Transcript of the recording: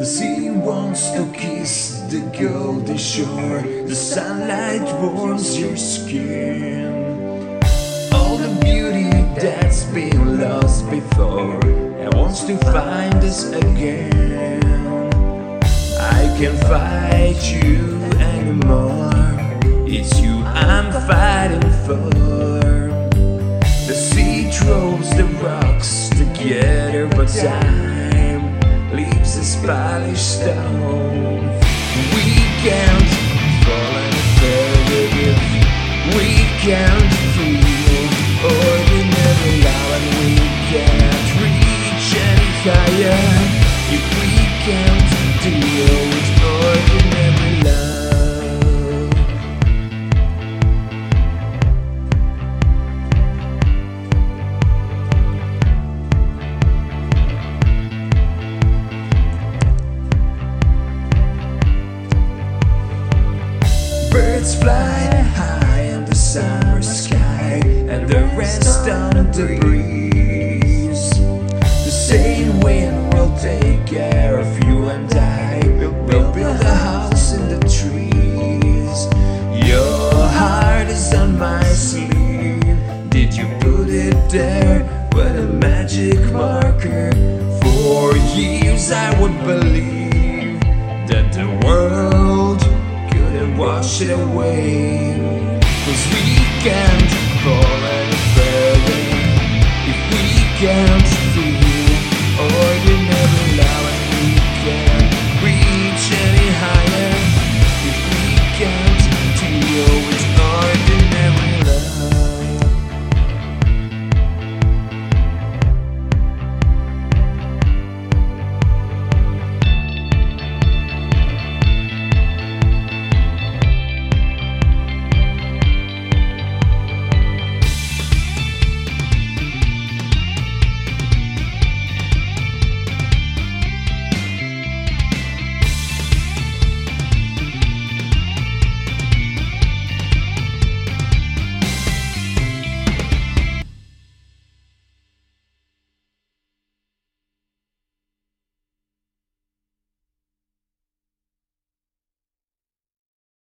The sea wants to kiss the golden shore. The sunlight warms your skin. All the beauty that's been lost before and wants to find us again. I can't fight you anymore. It's you I'm fighting for. The sea throws the rocks together, but time us polished stone. We can't fall any further if we can't feel ordinary love, we can't reach any higher. We can't deal with Birds fly high in the summer sky, and the rest on the breeze. The same wind will take care of you and I. We'll build a house in the trees. Your heart is on my sleeve. Did you put it there with a magic marker? For years I would believe wash it away. Cause we can't fall any further if we can't